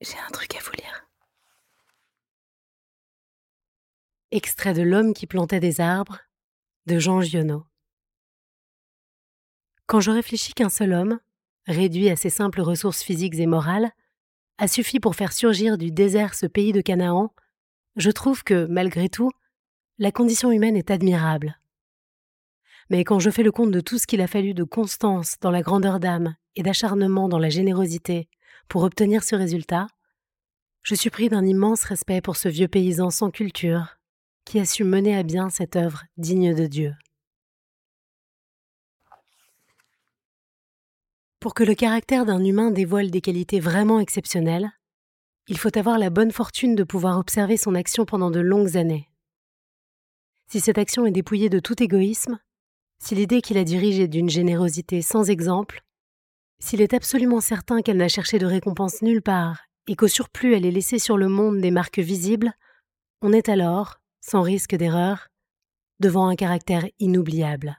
J'ai un truc à vous lire. Extrait de L'homme qui plantait des arbres de Jean Giono. Quand je réfléchis qu'un seul homme, réduit à ses simples ressources physiques et morales, a suffi pour faire surgir du désert ce pays de Canaan, je trouve que, malgré tout, la condition humaine est admirable. Mais quand je fais le compte de tout ce qu'il a fallu de constance dans la grandeur d'âme et d'acharnement dans la générosité pour obtenir ce résultat, je suis pris d'un immense respect pour ce vieux paysan sans culture qui a su mener à bien cette œuvre digne de Dieu. Pour que le caractère d'un humain dévoile des qualités vraiment exceptionnelles, il faut avoir la bonne fortune de pouvoir observer son action pendant de longues années. Si cette action est dépouillée de tout égoïsme, si l'idée qui la dirige est d'une générosité sans exemple, s'il est absolument certain qu'elle n'a cherché de récompense nulle part et qu'au surplus elle est laissée sur le monde des marques visibles, on est alors, sans risque d'erreur, devant un caractère inoubliable.